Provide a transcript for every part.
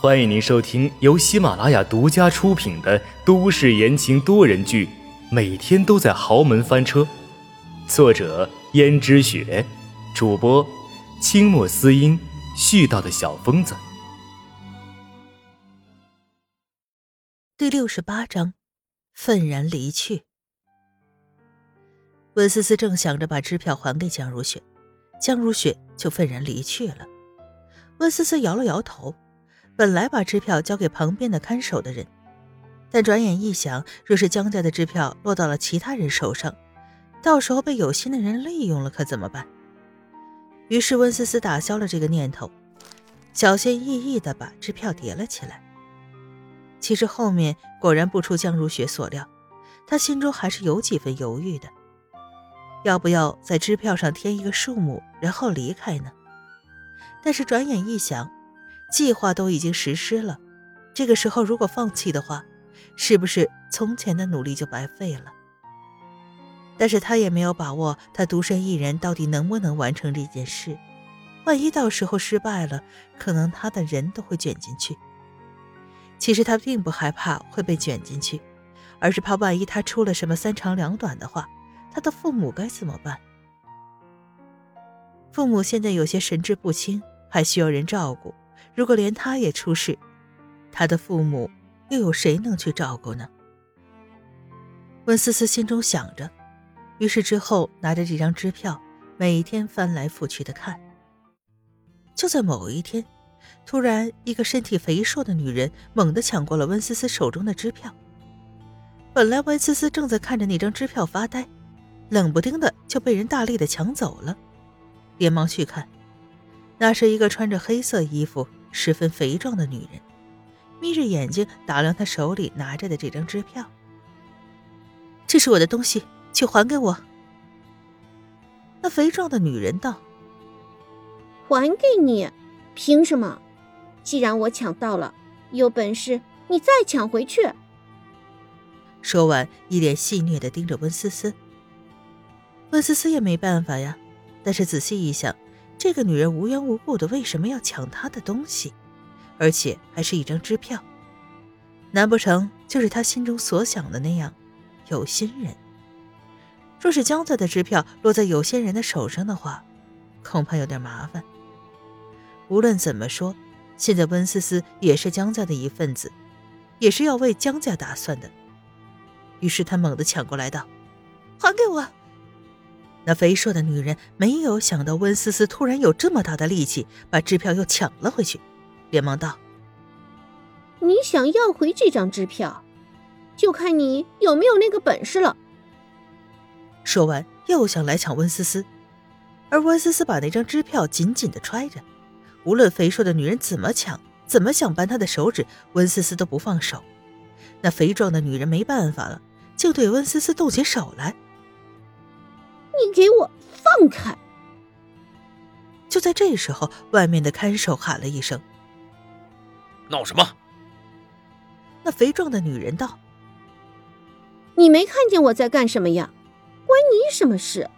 欢迎您收听由喜马拉雅独家出品的都市言情多人剧《每天都在豪门翻车》，作者：胭脂雪，主播：清墨思音，絮叨的小疯子。第六十八章，愤然离去。温思思正想着把支票还给江如雪，江如雪就愤然离去了。温思思摇了摇头。本来把支票交给旁边的看守的人，但转眼一想，若是江家的支票落到了其他人手上，到时候被有心的人利用了，可怎么办？于是温思思打消了这个念头，小心翼翼地把支票叠了起来。其实后面果然不出江如雪所料，她心中还是有几分犹豫的，要不要在支票上添一个数目，然后离开呢？但是转眼一想。计划都已经实施了，这个时候如果放弃的话，是不是从前的努力就白费了？但是他也没有把握，他独身一人到底能不能完成这件事？万一到时候失败了，可能他的人都会卷进去。其实他并不害怕会被卷进去，而是怕万一他出了什么三长两短的话，他的父母该怎么办？父母现在有些神志不清，还需要人照顾。如果连他也出事，他的父母又有谁能去照顾呢？温思思心中想着，于是之后拿着这张支票，每天翻来覆去的看。就在某一天，突然一个身体肥硕的女人猛地抢过了温思思手中的支票。本来温思思正在看着那张支票发呆，冷不丁的就被人大力的抢走了，连忙去看，那是一个穿着黑色衣服。十分肥壮的女人，眯着眼睛打量他手里拿着的这张支票。这是我的东西，请还给我。那肥壮的女人道：“还给你？凭什么？既然我抢到了，有本事你再抢回去。”说完，一脸戏谑的盯着温思思。温思思也没办法呀，但是仔细一想。这个女人无缘无故的为什么要抢他的东西，而且还是一张支票？难不成就是他心中所想的那样，有心人？若是江家的支票落在有心人的手上的话，恐怕有点麻烦。无论怎么说，现在温思思也是江家的一份子，也是要为江家打算的。于是他猛地抢过来道：“还给我！”那肥硕的女人没有想到温思思突然有这么大的力气，把支票又抢了回去，连忙道：“你想要回这张支票，就看你有没有那个本事了。”说完，又想来抢温思思，而温思思把那张支票紧紧的揣着，无论肥硕的女人怎么抢，怎么想扳她的手指，温思思都不放手。那肥壮的女人没办法了，就对温思思动起手来。你给我放开！就在这时候，外面的看守喊了一声：“闹什么？”那肥壮的女人道：“你没看见我在干什么呀？关你什么事？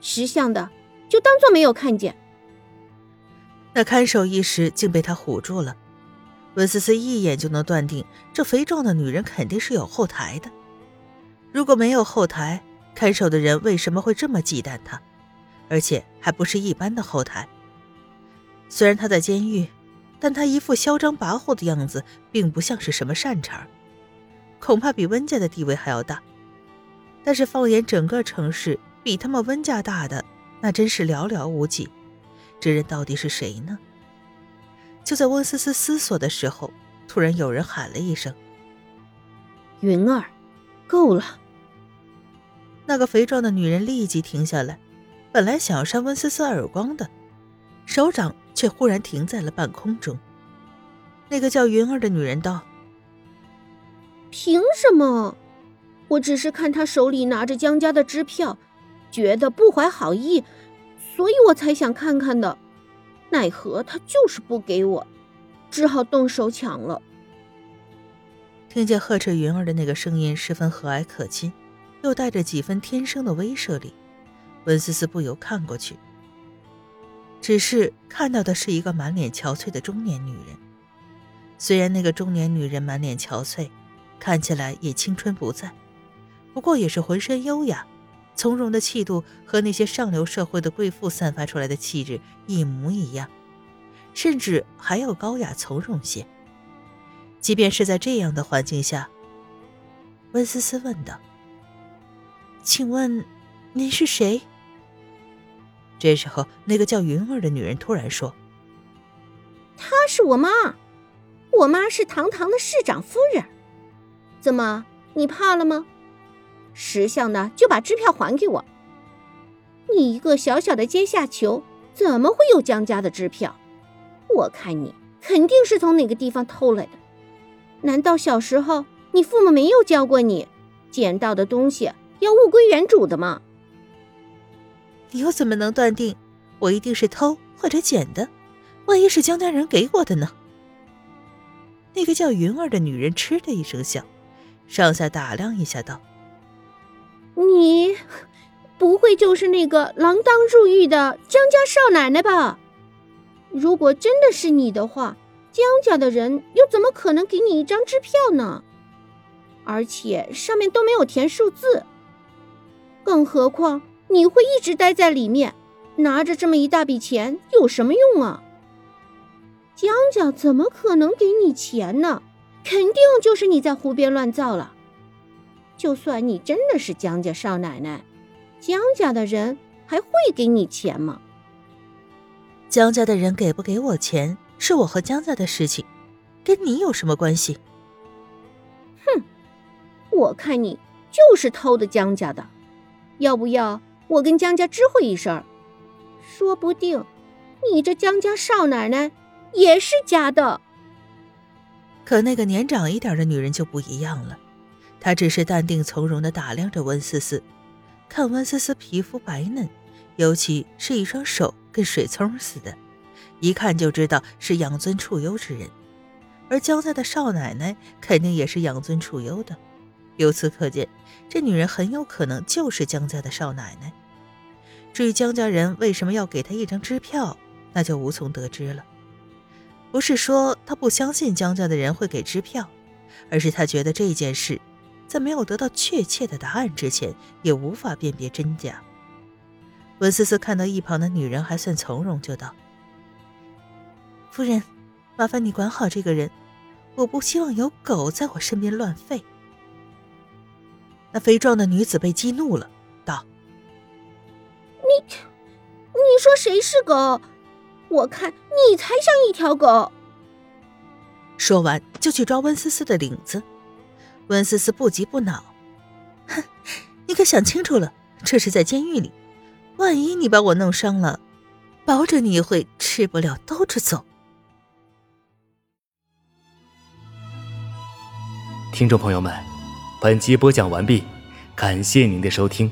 识相的就当做没有看见。”那看守一时竟被他唬住了。温思思一眼就能断定，这肥壮的女人肯定是有后台的。如果没有后台，看守的人为什么会这么忌惮他？而且还不是一般的后台。虽然他在监狱，但他一副嚣张跋扈的样子，并不像是什么善茬，恐怕比温家的地位还要大。但是放眼整个城市，比他们温家大的，那真是寥寥无几。这人到底是谁呢？就在温思思思索的时候，突然有人喊了一声：“云儿，够了。”那个肥壮的女人立即停下来，本来想要扇温思思耳光的，手掌却忽然停在了半空中。那个叫云儿的女人道：“凭什么？我只是看她手里拿着江家的支票，觉得不怀好意，所以我才想看看的。奈何她就是不给我，只好动手抢了。”听见呵斥云儿的那个声音十分和蔼可亲。又带着几分天生的威慑力，温思思不由看过去，只是看到的是一个满脸憔悴的中年女人。虽然那个中年女人满脸憔悴，看起来也青春不在，不过也是浑身优雅、从容的气度，和那些上流社会的贵妇散发出来的气质一模一样，甚至还要高雅从容些。即便是在这样的环境下，温思思问道：“请问，您是谁？”这时候，那个叫云儿的女人突然说：“她是我妈，我妈是堂堂的市长夫人。怎么，你怕了吗？识相的就把支票还给我。你一个小小的阶下囚，怎么会有江家的支票？我看你肯定是从哪个地方偷来的。难道小时候你父母没有教过你，捡到的东西要物归原主的吗？”你又怎么能断定我一定是偷或者捡的？万一是江家人给我的呢？那个叫云儿的女人嗤的一声笑，上下打量一下，道：“你不会就是那个锒铛入狱的江家少奶奶吧？如果真的是你的话，江家的人又怎么可能给你一张支票呢？而且上面都没有填数字，更何况……”你会一直待在里面，拿着这么一大笔钱有什么用啊？江家怎么可能给你钱呢？肯定就是你在胡编乱造了。就算你真的是江家少奶奶，江家的人还会给你钱吗？江家的人给不给我钱是我和江家的事情，跟你有什么关系？哼，我看你就是偷的江家的，要不要？我跟江家知会一声，说不定你这江家少奶奶也是假的。可那个年长一点的女人就不一样了，她只是淡定从容的打量着温思思，看温思思皮肤白嫩，尤其是一双手跟水葱似的，一看就知道是养尊处优之人。而江家的少奶奶肯定也是养尊处优的，由此可见，这女人很有可能就是江家的少奶奶。至于江家人为什么要给他一张支票，那就无从得知了。不是说他不相信江家的人会给支票，而是他觉得这件事，在没有得到确切的答案之前，也无法辨别真假。文思思看到一旁的女人还算从容，就道：“夫人，麻烦你管好这个人，我不希望有狗在我身边乱吠。”那肥壮的女子被激怒了。道你，你说谁是狗？我看你才像一条狗。说完就去抓温思思的领子。温思思不急不恼，哼，你可想清楚了，这是在监狱里，万一你把我弄伤了，保准你会吃不了兜着走。听众朋友们，本集播讲完毕，感谢您的收听。